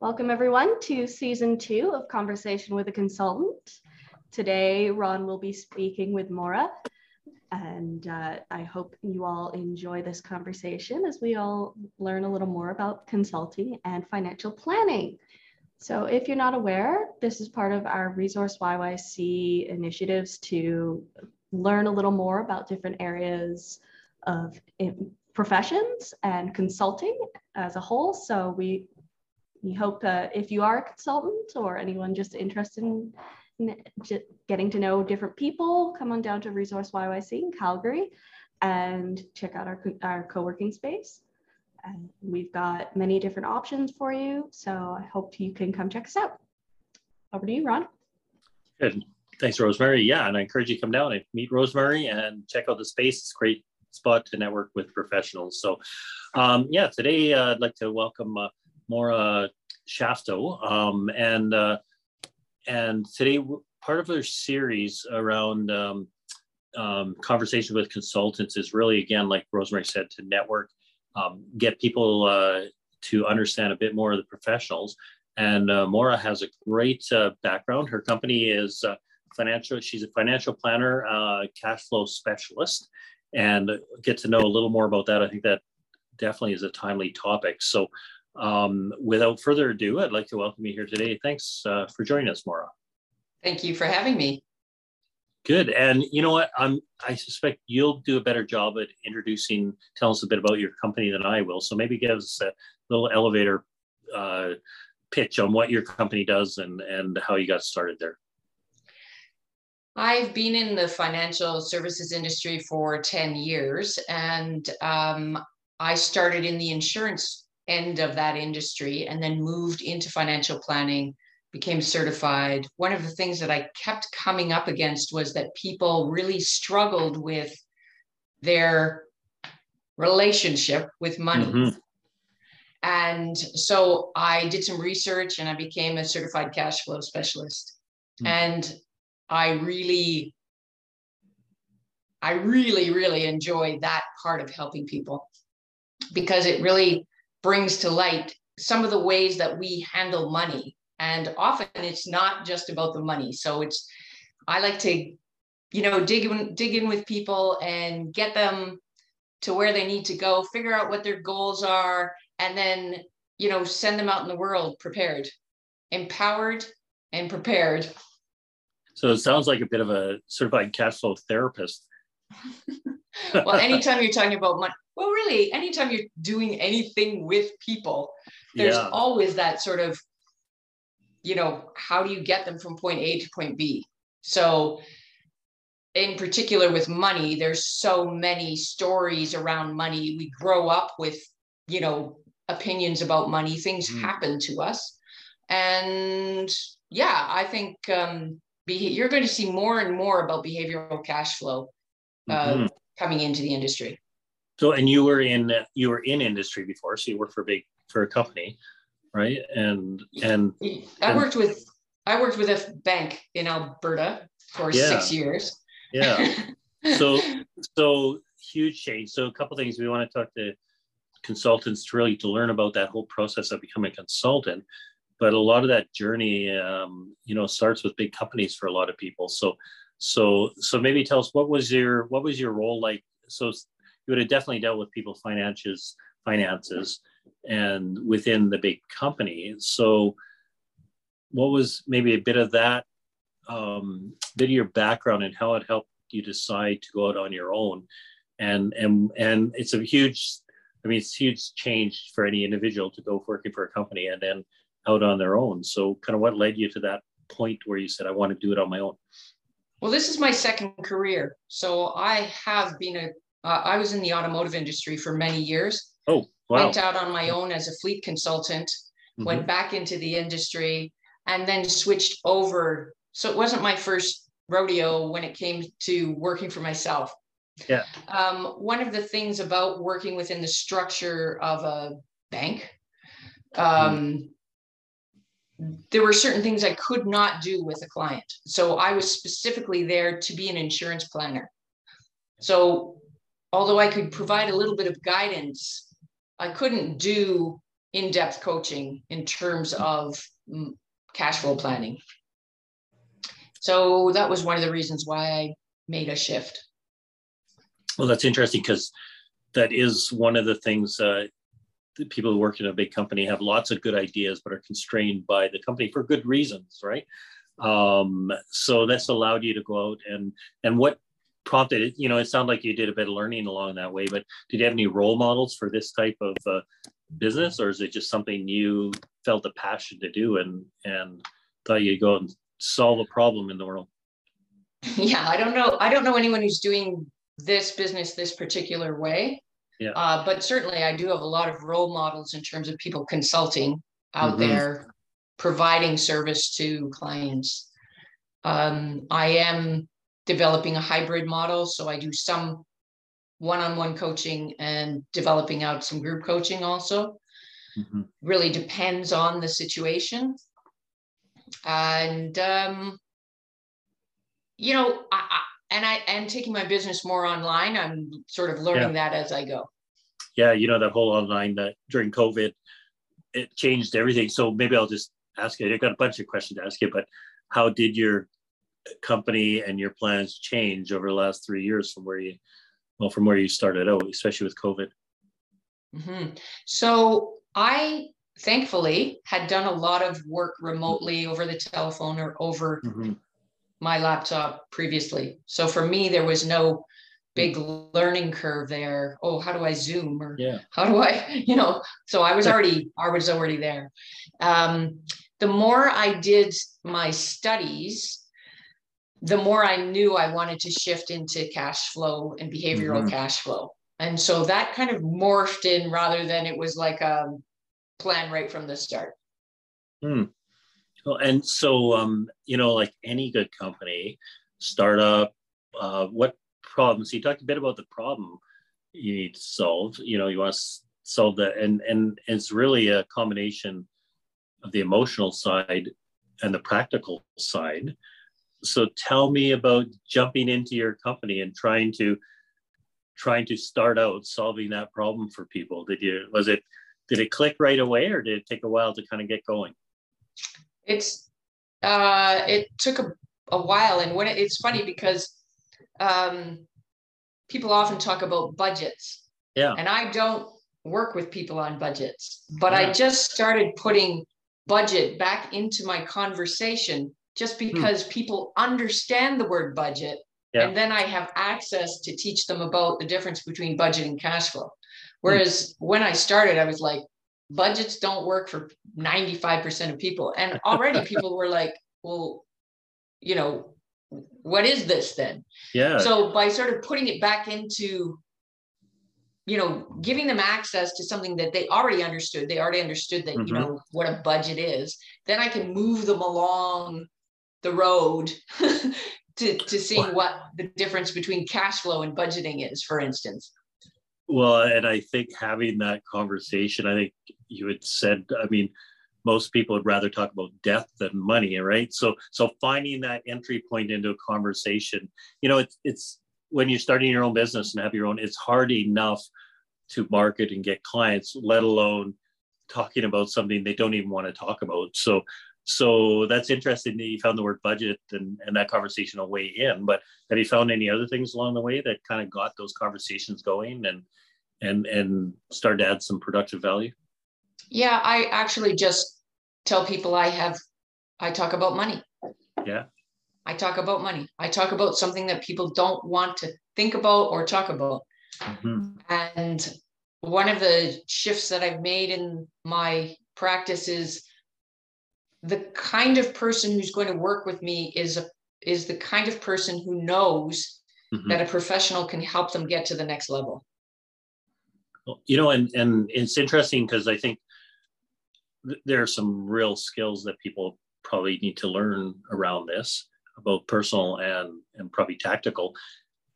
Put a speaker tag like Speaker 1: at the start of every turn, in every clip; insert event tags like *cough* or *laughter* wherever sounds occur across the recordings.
Speaker 1: Welcome, everyone, to season two of Conversation with a Consultant. Today, Ron will be speaking with Maura, and uh, I hope you all enjoy this conversation as we all learn a little more about consulting and financial planning. So, if you're not aware, this is part of our Resource YYC initiatives to learn a little more about different areas of professions and consulting as a whole. So we we hope uh, if you are a consultant or anyone just interested in, in getting to know different people, come on down to Resource YYC in Calgary and check out our, our co-working space. And we've got many different options for you. So I hope you can come check us out. Over to you, Ron.
Speaker 2: Good. Thanks, Rosemary. Yeah, and I encourage you to come down and meet Rosemary and check out the space. It's a great spot to network with professionals. So, um, yeah, today uh, I'd like to welcome uh, Maura Shaftoe, um, and uh, and today part of our series around um, um, conversation with consultants is really again, like Rosemary said, to network, um, get people uh, to understand a bit more of the professionals. And uh, Maura has a great uh, background. Her company is financial. She's a financial planner, cash flow specialist, and get to know a little more about that. I think that definitely is a timely topic. So, um, without further ado, I'd like to welcome you here today. Thanks uh, for joining us, Maura.
Speaker 3: Thank you for having me.
Speaker 2: Good. And you know what? I'm, I suspect you'll do a better job at introducing, tell us a bit about your company than I will. So maybe give us a little elevator uh, pitch on what your company does and, and how you got started there.
Speaker 3: I've been in the financial services industry for 10 years, and um, I started in the insurance end of that industry and then moved into financial planning, became certified. One of the things that I kept coming up against was that people really struggled with their relationship with money. Mm-hmm. And so I did some research and I became a certified cash flow specialist. Mm-hmm. And I really, I really, really enjoy that part of helping people because it really brings to light some of the ways that we handle money. And often it's not just about the money. So it's, I like to, you know, dig in, dig in with people and get them to where they need to go, figure out what their goals are, and then, you know, send them out in the world prepared, empowered and prepared
Speaker 2: so it sounds like a bit of a certified cash flow therapist. *laughs*
Speaker 3: well, anytime you're talking about money, well, really, anytime you're doing anything with people, there's yeah. always that sort of, you know, how do you get them from point A to point B? So, in particular with money, there's so many stories around money. We grow up with, you know, opinions about money, things mm. happen to us. And yeah, I think um, be, you're going to see more and more about behavioral cash flow uh, mm-hmm. coming into the industry.
Speaker 2: So, and you were in you were in industry before, so you worked for a big for a company, right? And and
Speaker 3: I worked with I worked with a bank in Alberta for yeah. six years.
Speaker 2: Yeah. *laughs* so so huge change. So a couple things we want to talk to consultants to really to learn about that whole process of becoming a consultant but a lot of that journey um, you know starts with big companies for a lot of people so so so maybe tell us what was your what was your role like so you would have definitely dealt with people's finances finances and within the big company so what was maybe a bit of that um, bit of your background and how it helped you decide to go out on your own and and and it's a huge i mean it's huge change for any individual to go working for a company and then out on their own. So, kind of what led you to that point where you said, I want to do it on my own?
Speaker 3: Well, this is my second career. So, I have been a, uh, I was in the automotive industry for many years.
Speaker 2: Oh, wow.
Speaker 3: Went out on my own as a fleet consultant, mm-hmm. went back into the industry, and then switched over. So, it wasn't my first rodeo when it came to working for myself.
Speaker 2: Yeah.
Speaker 3: Um, one of the things about working within the structure of a bank, um, mm there were certain things I could not do with a client. So I was specifically there to be an insurance planner. So although I could provide a little bit of guidance, I couldn't do in-depth coaching in terms of mm, cash flow planning. So that was one of the reasons why I made a shift.
Speaker 2: Well, that's interesting because that is one of the things uh, people who work in a big company have lots of good ideas, but are constrained by the company for good reasons, right? Um, so that's allowed you to go out and and what prompted it. You know, it sounded like you did a bit of learning along that way. But did you have any role models for this type of uh, business, or is it just something you felt a passion to do and and thought you'd go and solve a problem in the world? *laughs*
Speaker 3: Yeah, I don't know. I don't know anyone who's doing this business this particular way.
Speaker 2: Yeah.
Speaker 3: Uh, but certainly, I do have a lot of role models in terms of people consulting out mm-hmm. there, providing service to clients. Um, I am developing a hybrid model, so I do some one-on-one coaching and developing out some group coaching also. Mm-hmm. Really depends on the situation, and um, you know, I, and I am taking my business more online. I'm sort of learning yeah. that as I go.
Speaker 2: Yeah, you know that whole online that during COVID, it changed everything. So maybe I'll just ask you. I got a bunch of questions to ask you, but how did your company and your plans change over the last three years from where you, well, from where you started out, especially with COVID?
Speaker 3: Mm-hmm. So I thankfully had done a lot of work remotely over the telephone or over mm-hmm my laptop previously. So for me, there was no big learning curve there. Oh, how do I zoom or
Speaker 2: yeah.
Speaker 3: how do I, *laughs* you know, so I was already, I was already there. Um, the more I did my studies, the more I knew I wanted to shift into cash flow and behavioral mm-hmm. cash flow. And so that kind of morphed in rather than it was like a plan right from the start.
Speaker 2: Hmm. Well, and so, um, you know, like any good company, startup, uh, what problems? You talked a bit about the problem you need to solve. You know, you want to solve that, and and it's really a combination of the emotional side and the practical side. So, tell me about jumping into your company and trying to trying to start out solving that problem for people. Did you was it did it click right away, or did it take a while to kind of get going?
Speaker 3: it's uh, it took a, a while, and when it, it's funny because um, people often talk about budgets.
Speaker 2: Yeah.
Speaker 3: And I don't work with people on budgets, but yeah. I just started putting budget back into my conversation just hmm. because hmm. people understand the word budget. Yeah. And then I have access to teach them about the difference between budget and cash flow. Whereas hmm. when I started, I was like, budgets don't work for 95% of people. And already *laughs* people were like, well, you know, what is this then?
Speaker 2: Yeah.
Speaker 3: So by sort of putting it back into, you know, giving them access to something that they already understood, they already understood that, mm-hmm. you know, what a budget is, then I can move them along the road *laughs* to, to seeing what the difference between cash flow and budgeting is, for instance.
Speaker 2: Well, and I think having that conversation, I think you had said, I mean, most people would rather talk about death than money, right? So, so finding that entry point into a conversation, you know, it's it's when you're starting your own business and have your own, it's hard enough to market and get clients, let alone talking about something they don't even want to talk about. So, so that's interesting that you found the word budget and, and that conversation way in. But have you found any other things along the way that kind of got those conversations going and and and started to add some productive value?
Speaker 3: Yeah, I actually just tell people I have I talk about money.
Speaker 2: Yeah.
Speaker 3: I talk about money. I talk about something that people don't want to think about or talk about. Mm-hmm. And one of the shifts that I've made in my practice is the kind of person who's going to work with me is a, is the kind of person who knows mm-hmm. that a professional can help them get to the next level.
Speaker 2: You know, and and it's interesting because I think th- there are some real skills that people probably need to learn around this, both personal and and probably tactical.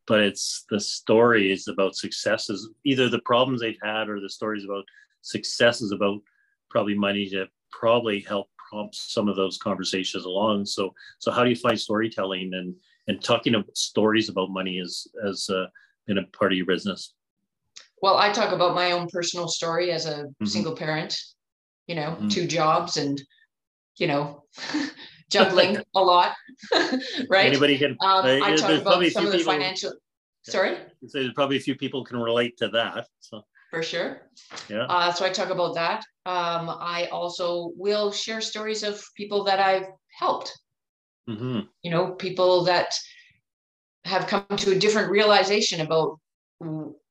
Speaker 2: But it's the stories about successes, either the problems they've had or the stories about successes about probably money to probably help some of those conversations along. So, so how do you find storytelling and and talking about stories about money as as uh, in a part of your business?
Speaker 3: Well, I talk about my own personal story as a mm-hmm. single parent. you know, mm-hmm. two jobs and, you know, *laughs* juggling a lot, *laughs* right?
Speaker 2: Anybody can.
Speaker 3: Um, uh, I talk about some of the people, financial. Sorry.
Speaker 2: So there's probably a few people can relate to that. So.
Speaker 3: For sure.
Speaker 2: Yeah. Uh,
Speaker 3: so I talk about that. Um, I also will share stories of people that I've helped.
Speaker 2: Mm-hmm.
Speaker 3: You know, people that have come to a different realization about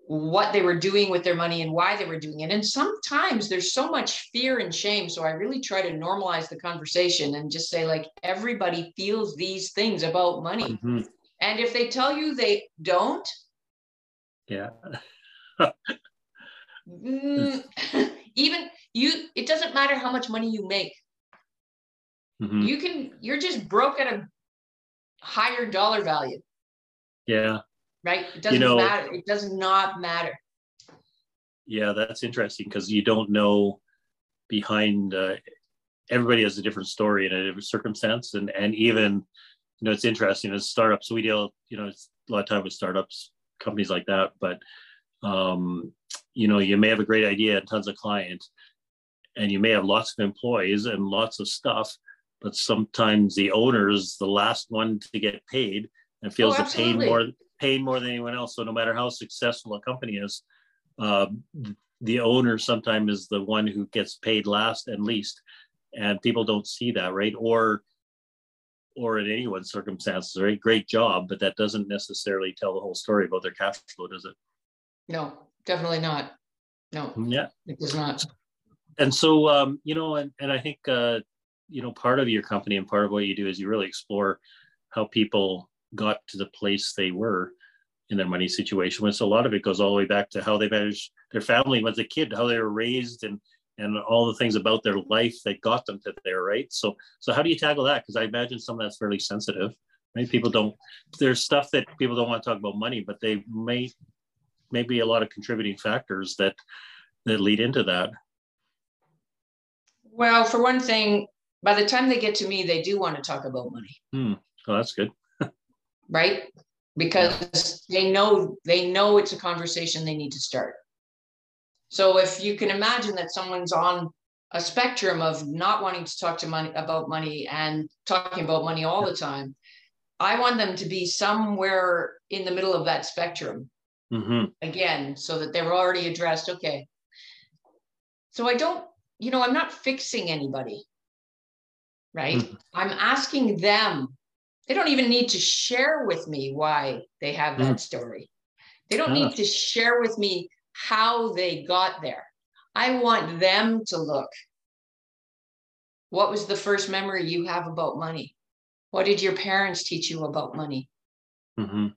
Speaker 3: what they were doing with their money and why they were doing it. And sometimes there's so much fear and shame. So I really try to normalize the conversation and just say, like, everybody feels these things about money.
Speaker 2: Mm-hmm.
Speaker 3: And if they tell you they don't,
Speaker 2: yeah. *laughs*
Speaker 3: mm, *laughs* even you, it doesn't matter how much money you make.
Speaker 2: Mm-hmm.
Speaker 3: You can, you're just broke at a higher dollar value.
Speaker 2: Yeah.
Speaker 3: Right. It doesn't you know, matter. It does not matter.
Speaker 2: Yeah, that's interesting because you don't know behind uh, everybody has a different story and a different circumstance. And and even, you know, it's interesting as startups, we deal, you know, it's a lot of time with startups, companies like that, but um, you know, you may have a great idea and tons of clients, and you may have lots of employees and lots of stuff, but sometimes the owner is the last one to get paid and feels
Speaker 3: oh,
Speaker 2: the pain more pain more than anyone else. So no matter how successful a company is, uh, the owner sometimes is the one who gets paid last and least, and people don't see that, right? Or or in anyone's circumstances, right? Great job, but that doesn't necessarily tell the whole story about their cash flow, does it?
Speaker 3: No, definitely not. No.
Speaker 2: Yeah.
Speaker 3: It does not.
Speaker 2: And so, um, you know, and, and I think, uh, you know, part of your company and part of what you do is you really explore how people got to the place they were in their money situation. So a lot of it goes all the way back to how they managed their family as a kid, how they were raised, and and all the things about their life that got them to there, right? So so how do you tackle that? Because I imagine some of that's fairly sensitive, right? People don't. There's stuff that people don't want to talk about money, but they may maybe a lot of contributing factors that that lead into that.
Speaker 3: Well, for one thing, by the time they get to me, they do want to talk about money.
Speaker 2: Hmm. Oh, that's good *laughs*
Speaker 3: right? Because they know they know it's a conversation they need to start. So if you can imagine that someone's on a spectrum of not wanting to talk to money about money and talking about money all the time, I want them to be somewhere in the middle of that spectrum.
Speaker 2: Mm-hmm.
Speaker 3: Again, so that they're already addressed. Okay. So I don't, you know, I'm not fixing anybody, right? Mm-hmm. I'm asking them they don't even need to share with me why they have that mm. story. They don't need to share with me how they got there. I want them to look. What was the first memory you have about money? What did your parents teach you about money?
Speaker 2: Mm-hmm.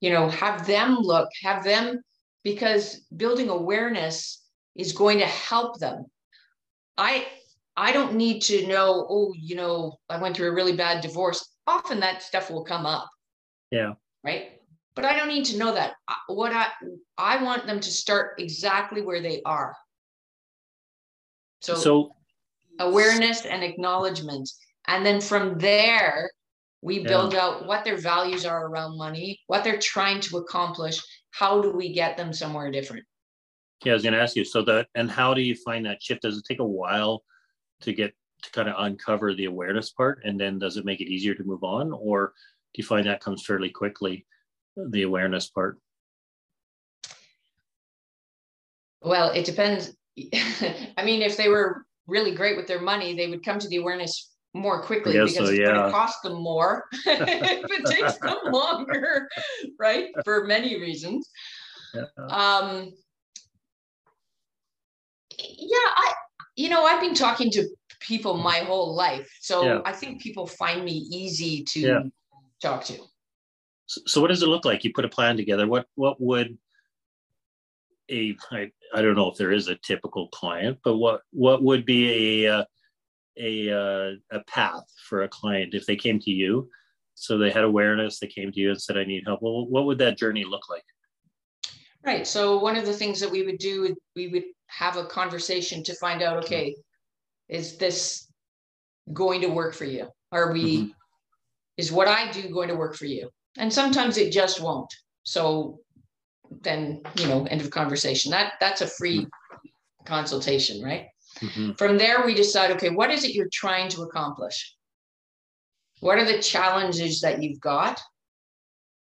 Speaker 3: You know, have them look, have them, because building awareness is going to help them. I I don't need to know, oh, you know, I went through a really bad divorce often that stuff will come up.
Speaker 2: Yeah.
Speaker 3: Right. But I don't need to know that. What I I want them to start exactly where they are. So,
Speaker 2: so
Speaker 3: awareness and acknowledgement. And then from there, we build yeah. out what their values are around money, what they're trying to accomplish. How do we get them somewhere different?
Speaker 2: Yeah, I was going to ask you. So that, and how do you find that shift? Does it take a while to get to kind of uncover the awareness part and then does it make it easier to move on or do you find that comes fairly quickly the awareness part
Speaker 3: well it depends *laughs* i mean if they were really great with their money they would come to the awareness more quickly because so, yeah. it's going to cost them more *laughs* *laughs* if it takes them *laughs* longer right for many reasons
Speaker 2: yeah.
Speaker 3: um yeah i you know i've been talking to people my whole life. So yeah. I think people find me easy to talk to.
Speaker 2: So what does it look like? You put a plan together. What what would a I, I don't know if there is a typical client, but what what would be a uh, a uh, a path for a client if they came to you? So they had awareness, they came to you and said, "I need help." Well, what would that journey look like?
Speaker 3: Right. So one of the things that we would do, we would have a conversation to find out, okay, is this going to work for you? Are we, mm-hmm. is what I do going to work for you? And sometimes it just won't. So then, you know, end of conversation. That that's a free mm-hmm. consultation, right? Mm-hmm. From there, we decide okay, what is it you're trying to accomplish? What are the challenges that you've got?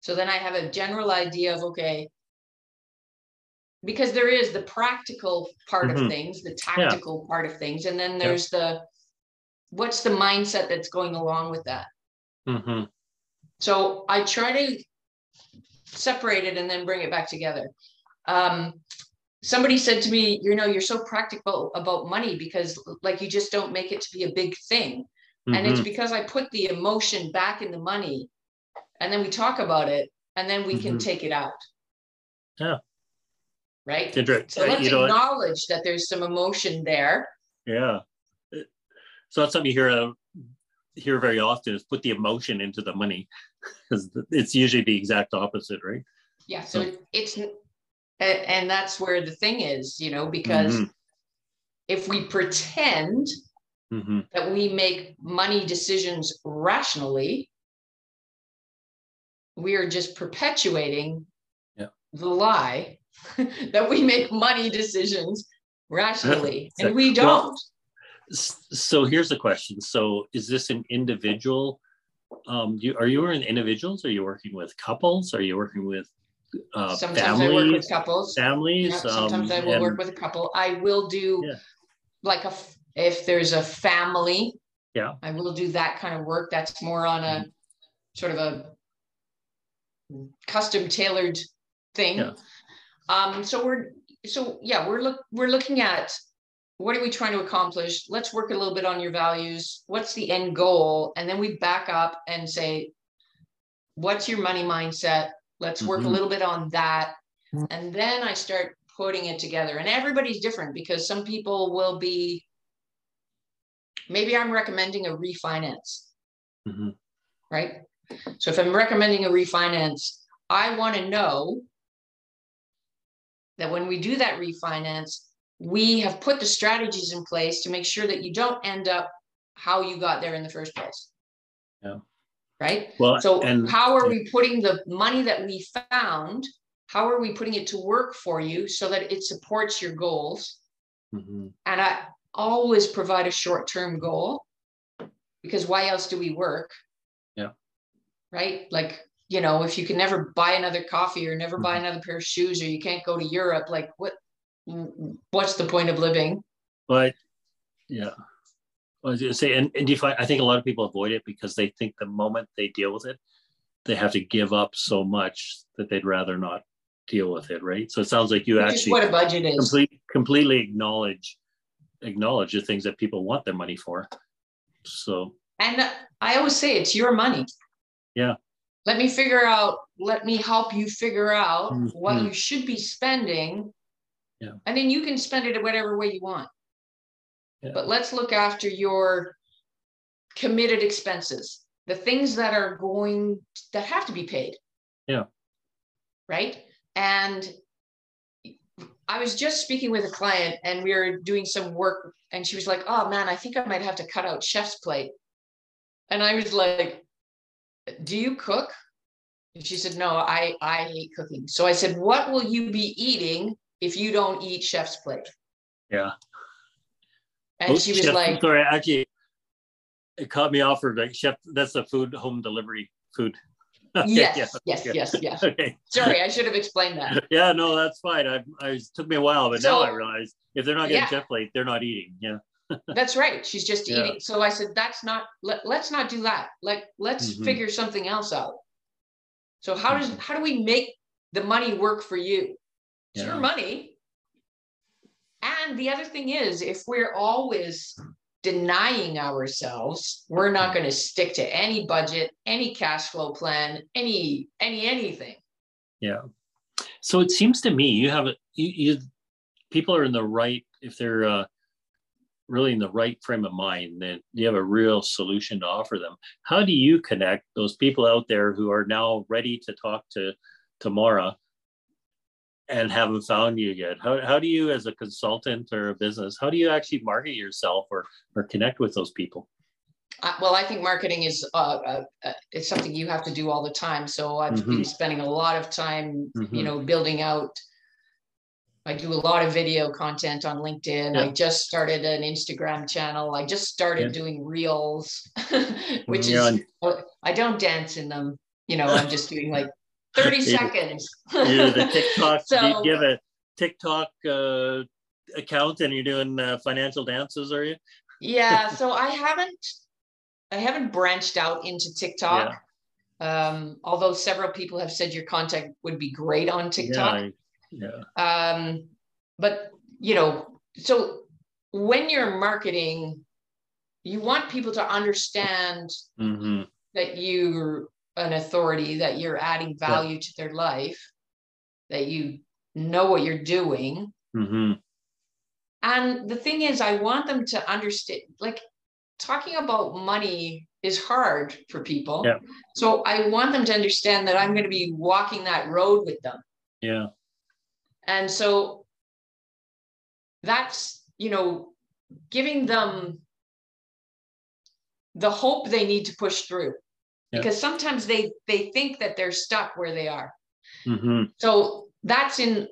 Speaker 3: So then I have a general idea of okay, because there is the practical part mm-hmm. of things, the tactical yeah. part of things, and then there's yeah. the what's the mindset that's going along with that. Mm-hmm. So I try to separate it and then bring it back together. Um, somebody said to me, you know, you're so practical about money because like you just don't make it to be a big thing. Mm-hmm. And it's mm-hmm. because I put the emotion back in the money and then we talk about it and then we mm-hmm. can take it out.
Speaker 2: Yeah.
Speaker 3: Right. So let's you know, acknowledge that there's some emotion there.
Speaker 2: Yeah. So that's something you hear uh, hear very often is put the emotion into the money because it's usually the exact opposite, right?
Speaker 3: Yeah. So, so it's and that's where the thing is, you know, because mm-hmm. if we pretend mm-hmm. that we make money decisions rationally, we are just perpetuating
Speaker 2: yeah.
Speaker 3: the lie *laughs* that we make money decisions rationally, *laughs* and we don't. Well,
Speaker 2: so here's the question. So is this an individual? Um, you, are you in individuals? Are you working with couples? Are you working with uh,
Speaker 3: sometimes families, I work with couples.
Speaker 2: Families.
Speaker 3: Yeah, sometimes um, I will and, work with a couple. I will do yeah. like a if there's a family.
Speaker 2: Yeah.
Speaker 3: I will do that kind of work. That's more on a mm-hmm. sort of a custom tailored thing. Yeah. Um, so we're so yeah, we're look we're looking at what are we trying to accomplish? Let's work a little bit on your values. What's the end goal? And then we back up and say, what's your money mindset? Let's work mm-hmm. a little bit on that. And then I start putting it together. And everybody's different because some people will be, maybe I'm recommending a refinance, mm-hmm. right? So if I'm recommending a refinance, I want to know that when we do that refinance, we have put the strategies in place to make sure that you don't end up how you got there in the first place.
Speaker 2: Yeah
Speaker 3: right? Well, so and, how are we putting the money that we found? How are we putting it to work for you so that it supports your goals? Mm-hmm. And I always provide a short-term goal because why else do we work?
Speaker 2: Yeah.
Speaker 3: Right? Like, you know, if you can never buy another coffee or never mm-hmm. buy another pair of shoes or you can't go to Europe, like what what's the point of living?
Speaker 2: But yeah. I was going to say, and, and find, I think a lot of people avoid it because they think the moment they deal with it, they have to give up so much that they'd rather not deal with it, right? So it sounds like you
Speaker 3: Which
Speaker 2: actually
Speaker 3: what a budget is.
Speaker 2: Complete, completely acknowledge acknowledge the things that people want their money for. So
Speaker 3: and I always say it's your money.
Speaker 2: Yeah.
Speaker 3: Let me figure out, let me help you figure out mm-hmm. what you should be spending.
Speaker 2: Yeah.
Speaker 3: And then you can spend it in whatever way you want. But let's look after your committed expenses, the things that are going that have to be paid.
Speaker 2: Yeah.
Speaker 3: Right. And I was just speaking with a client and we were doing some work and she was like, oh man, I think I might have to cut out Chefs Plate. And I was like, do you cook? And she said, no, I, I hate cooking. So I said, what will you be eating if you don't eat Chefs Plate?
Speaker 2: Yeah.
Speaker 3: And oh, she was
Speaker 2: chef,
Speaker 3: like,
Speaker 2: sorry, actually, it caught me off for like chef. That's a food home delivery food. *laughs*
Speaker 3: yes, yeah, yes, okay. yes, yes. *laughs* Okay. Sorry, I should have explained that. *laughs*
Speaker 2: yeah, no, that's fine. I, I took me a while, but so, now I realize if they're not getting yeah. chef plate, they're not eating. Yeah.
Speaker 3: that's right. She's just yeah. eating. So I said, that's not. Let, let's not do that. Like, let's mm-hmm. figure something else out. So how does how do we make the money work for you? It's your money. And the other thing is, if we're always denying ourselves, we're not going to stick to any budget, any cash flow plan, any any anything.
Speaker 2: Yeah. So it seems to me you have you, you people are in the right if they're uh, really in the right frame of mind, then you have a real solution to offer them. How do you connect those people out there who are now ready to talk to Tamara and haven't found you yet how, how do you as a consultant or a business how do you actually market yourself or or connect with those people
Speaker 3: uh, well i think marketing is uh, uh, uh, it's something you have to do all the time so i've mm-hmm. been spending a lot of time mm-hmm. you know building out I do a lot of video content on LinkedIn.
Speaker 2: Yeah.
Speaker 3: I just started an Instagram channel. I just started
Speaker 2: Yeah.
Speaker 3: doing reels, *laughs* which
Speaker 2: Yeah,
Speaker 3: is I don't dance in them. You know, I'm just doing like 30 seconds.
Speaker 2: You're the *laughs* TikTok. you
Speaker 3: So-
Speaker 2: give a TikTok uh, account and you're doing uh, financial dances, are you?
Speaker 3: yeah, *laughs* so I haven't I haven't branched out into TikTok. Um, although several people have said your content would be great on TikTok.
Speaker 2: Yeah. Yeah.
Speaker 3: um but you know so when you're marketing you want people to understand
Speaker 2: hmm
Speaker 3: that you're an authority that you're adding value to their life that you know what you're doing
Speaker 2: hmm
Speaker 3: and the thing is i want them to understand like talking about money is hard for people
Speaker 2: Yeah.
Speaker 3: so i want them to understand that i'm going to be walking that road with them
Speaker 2: Yeah.
Speaker 3: And so that's, you know, giving them the hope they need to push through.
Speaker 2: Yeah.
Speaker 3: Because sometimes they they think that they're stuck where they are.
Speaker 2: hmm
Speaker 3: So that's in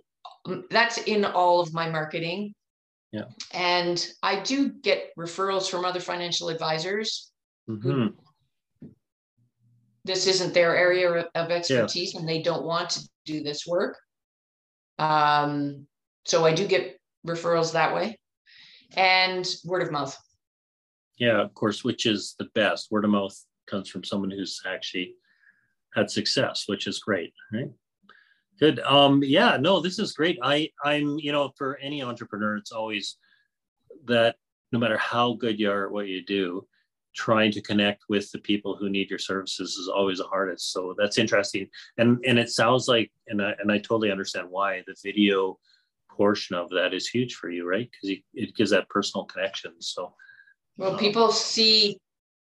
Speaker 3: that's in all of my marketing.
Speaker 2: Yeah.
Speaker 3: And I do get referrals from other financial advisors.
Speaker 2: hmm
Speaker 3: This isn't their area of- of expertise and they don't want to do this work. Um, so I do get referrals that way and word of mouth.
Speaker 2: Yeah, of course, which is the best. Word of mouth comes from someone who's actually had success, which is great, right? Good. Um, yeah, no, this is great. I, I'm, you know, for any entrepreneur, it's always that no matter how good you are at what you do, trying to connect with the people who need your services is always the hardest. So that's interesting. And and it sounds like, and I and I totally understand why the video portion of that is huge for you, right? Because it gives that personal connection. So
Speaker 3: Well,
Speaker 2: Oh.
Speaker 3: people see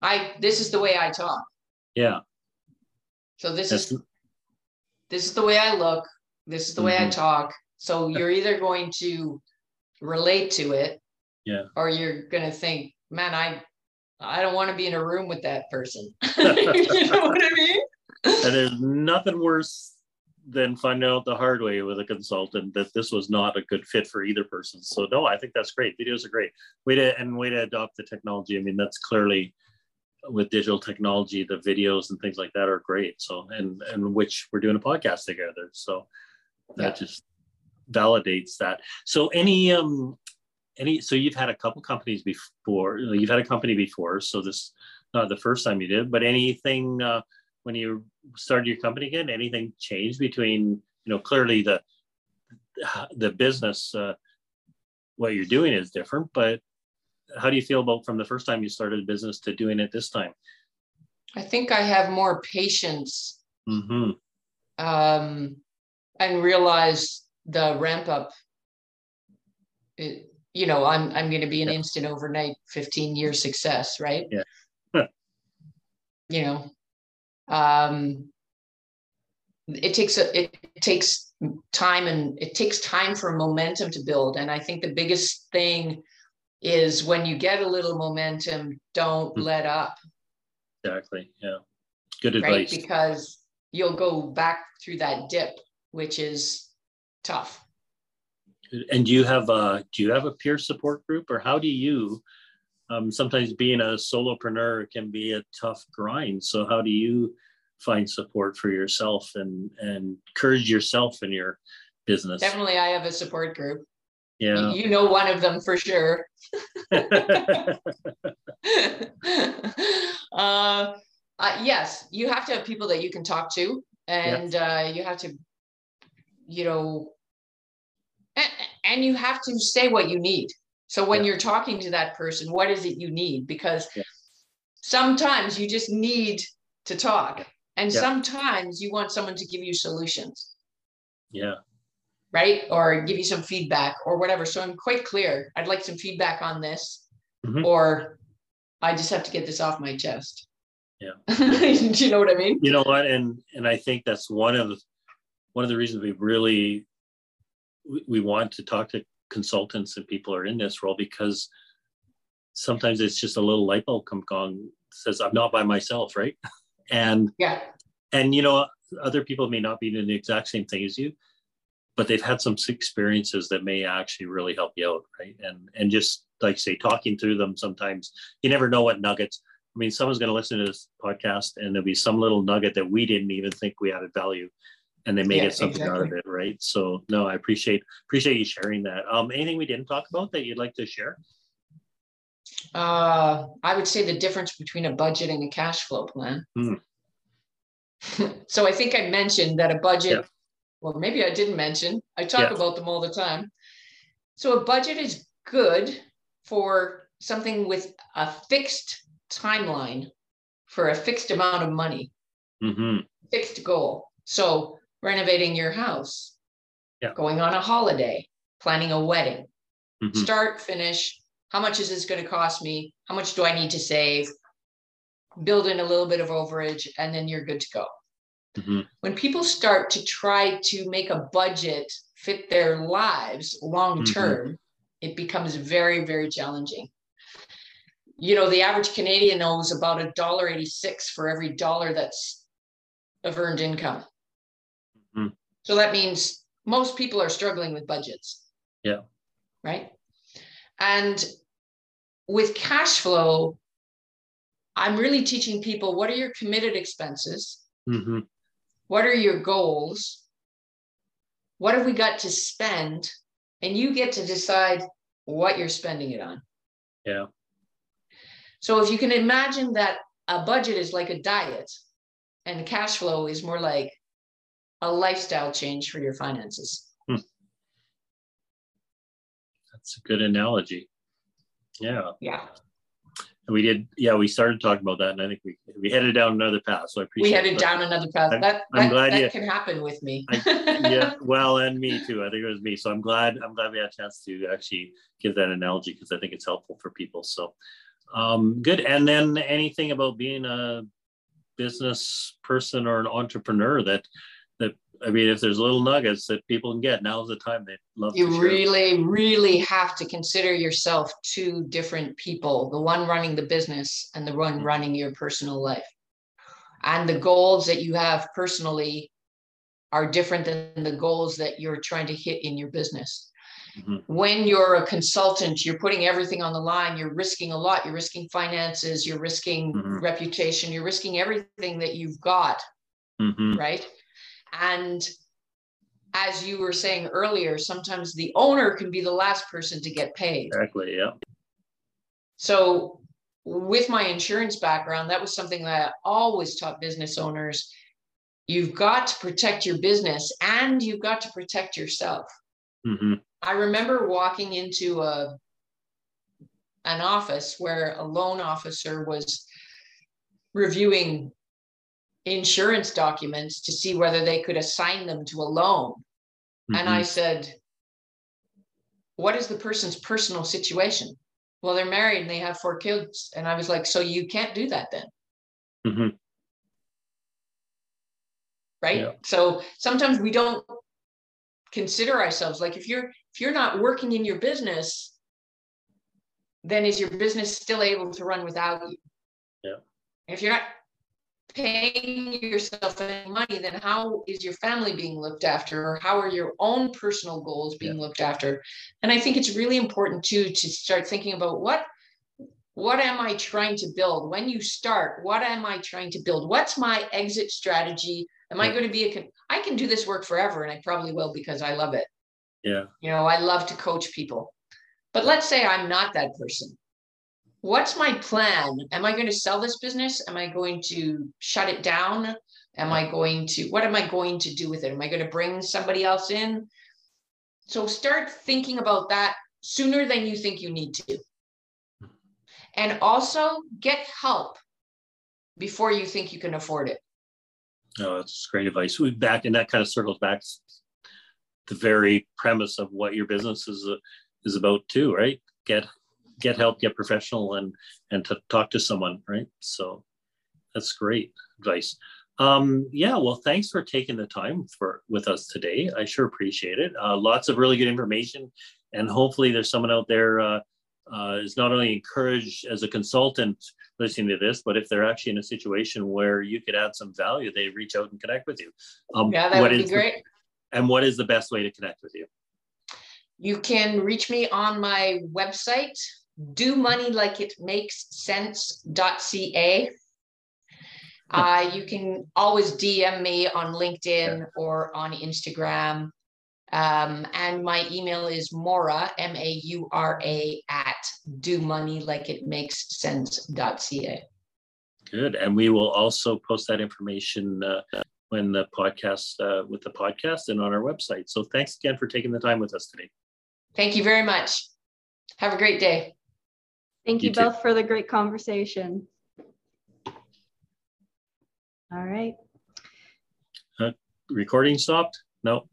Speaker 3: I this is the way I talk.
Speaker 2: yeah,
Speaker 3: So this
Speaker 2: that's
Speaker 3: is this is the way I look, this is the way I
Speaker 2: Mhm.
Speaker 3: talk. So you're either going to relate to it
Speaker 2: Yeah.
Speaker 3: or you're gonna think, man, I I don't want to be in a room with that person. *laughs* *laughs* you know what I mean?
Speaker 2: and there's nothing worse than finding out the hard way with a consultant that this was not a good fit for either person. So no, I think that's great. Videos are great. Way to and way to adopt the technology. I mean, that's clearly with digital technology, the videos and things like that are great. So and and which we're doing a podcast together. So that just validates that. So any um any so you've had a couple companies before you've had a company before so this not the first time you did but anything uh, when you started your company again anything changed between you know clearly the the business uh, what you're doing is different but how do you feel about from the first time you started a business to doing it this time
Speaker 3: I think I have more patience
Speaker 2: mm-hmm.
Speaker 3: um, and realize the ramp up. It, you know, I'm I'm going to be an
Speaker 2: Yeah.
Speaker 3: instant overnight 15 year success, right?
Speaker 2: Yeah. *laughs*
Speaker 3: you know, um, it takes a it takes time and it takes time for momentum to build, and I think the biggest thing is when you get a little momentum, don't
Speaker 2: Hmm.
Speaker 3: let up
Speaker 2: exactly yeah good advice. right?
Speaker 3: Because you'll go back through that dip, which is tough.
Speaker 2: And do you have a do you have a peer support group, or how do you? Um, sometimes being a solopreneur can be a tough grind. So how do you find support for yourself and and encourage yourself in your business?
Speaker 3: Definitely, I have a support group.
Speaker 2: Yeah.
Speaker 3: You know one of them for sure. *laughs* uh, uh, yes, you have to have people that you can talk to, and uh, you have to, you know, and, and you have to say what you need. So when
Speaker 2: Yeah.
Speaker 3: you're talking to that person, what is it you need? Because
Speaker 2: Yeah.
Speaker 3: sometimes you just need to talk, and sometimes you want someone to give you solutions
Speaker 2: yeah.
Speaker 3: Right? Or give you some feedback or whatever. So I'm quite clear. I'd like some feedback on this,
Speaker 2: Mhm.
Speaker 3: or I just have to get this off my chest.
Speaker 2: Yeah. *laughs*
Speaker 3: Do you know what I mean?
Speaker 2: You know what? And and I think that's one of the one of the reasons we really we, we want to talk to consultants and people who are in this role because sometimes it's just a little light bulb come on says I'm not by myself, right? *laughs* And
Speaker 3: Yeah.
Speaker 2: and you know other people may not be doing the exact same thing as you but they've had some experiences that may actually really help you out, right? And and just like say, talking through them sometimes you never know what nuggets. I mean, someone's going to listen to this podcast, and there'll be some little nugget that we didn't even think we added value, and they may yeah, get something exactly. out of it, right? So, no, I appreciate appreciate you sharing that. Um, anything we didn't talk about that you'd like to share?
Speaker 3: Uh, I would say the difference between a budget and a cash flow plan. Hmm. *laughs* so I think I mentioned that a budget yeah or maybe I didn't mention, I talk yeah. about them all the time. So a budget is good for something with a fixed timeline for a fixed amount of money, mm-hmm. fixed goal. So renovating your house, yeah. going on a holiday, planning a wedding, mm-hmm. start, finish. How much is this going to cost me? How much do I need to save? Build in a little bit of overage, and then you're good to go. Mm-hmm. When people start to try to make a budget fit their lives long term, mm-hmm. it becomes very, very challenging. You know, the average Canadian owes about a dollar eighty-six for every dollar that's of earned income. Mm-hmm. So that means most people are struggling with budgets.
Speaker 2: Yeah.
Speaker 3: Right. And with cash flow, I'm really teaching people what are your committed expenses? Mm-hmm. What are your goals? What have we got to spend? And you get to decide what you're spending it on.
Speaker 2: Yeah.
Speaker 3: So if you can imagine that a budget is like a diet and cash flow is more like a lifestyle change for your finances. Hmm.
Speaker 2: That's a good analogy. Yeah.
Speaker 3: Yeah
Speaker 2: we did yeah we started talking about that and i think we we headed down another path so i appreciate
Speaker 3: we headed down another path. I'm, that, I'm that, glad that you, can happen with me.
Speaker 2: I, yeah well and me too. I think it was me. So i'm glad i'm glad we had a chance to actually give that analogy because i think it's helpful for people. So um good. And then anything about being a business person or an entrepreneur that I mean, if there's little nuggets that people can get, now's the time they love.
Speaker 3: You really, really have to consider yourself two different people: the one running the business and the one mm-hmm. running your personal life. And the goals that you have personally are different than the goals that you're trying to hit in your business. Mm-hmm. When you're a consultant, you're putting everything on the line. You're risking a lot. You're risking finances. You're risking mm-hmm. reputation. You're risking everything that you've got. Mm-hmm. Right and as you were saying earlier, sometimes the owner can be the last person to get paid.
Speaker 2: Exactly. Yeah.
Speaker 3: So, with my insurance background, that was something that I always taught business owners. You've got to protect your business and you've got to protect yourself. Mm-hmm. I remember walking into a an office where a loan officer was reviewing insurance documents to see whether they could assign them to a loan. Mm-hmm. And I mm-hmm. said, What is the person's personal situation? Well, they're married and they have four kids. And I was like, So you can't do that then. Mm-hmm. Right. Yeah. So sometimes we don't consider ourselves like if you're if you're not working in your business then is your business still able to run without you
Speaker 2: yeah
Speaker 3: if you're not paying yourself any money, then how is your family being looked after? Or how are your own personal goals being yeah. looked after? And I think it's really important too to start thinking about what what am I trying to build? When you start, what am I trying to build? What's my exit strategy? Am I going to be a I can do this work forever and I probably will because I love it.
Speaker 2: Yeah.
Speaker 3: You know, I love to coach people. But let's say I'm not that person what's my plan? Am I going to sell this business? Am I going to shut it down? Am I going to, what am I going to do with it? Am I going to bring somebody else in? So start thinking about that sooner than you think you need to. And also get help before you think you can afford it.
Speaker 2: Oh, that's great advice. We back, and that kind of circles back the very premise of what your business is is about too, right? Get get help, get professional, and and to talk to someone, right? So that's great advice. Um, yeah, well, thanks for taking the time for with us today. I sure appreciate it. Uh, lots of really good information, and hopefully, there's someone out there uh, uh, is not only encouraged as a consultant listening to this, but if they're actually in a situation where you could add some value, they reach out and connect with you.
Speaker 3: Um, yeah, that would be great.
Speaker 2: And what is the best way to connect with you?
Speaker 3: You can reach me on my website, do money like it makes sense.ca. Uh, you can always DM me on LinkedIn yeah. or on Instagram. Um, and my email is Maura, M A U R A, at do money like it makes sense.ca.
Speaker 2: Good. And we will also post that information uh, when the podcast, uh, with the podcast and on our website. So thanks again for taking the time with us today.
Speaker 3: Thank you very much. Have a great day.
Speaker 1: Thank you, you both for the great conversation. All right.
Speaker 2: Uh, recording stopped? No.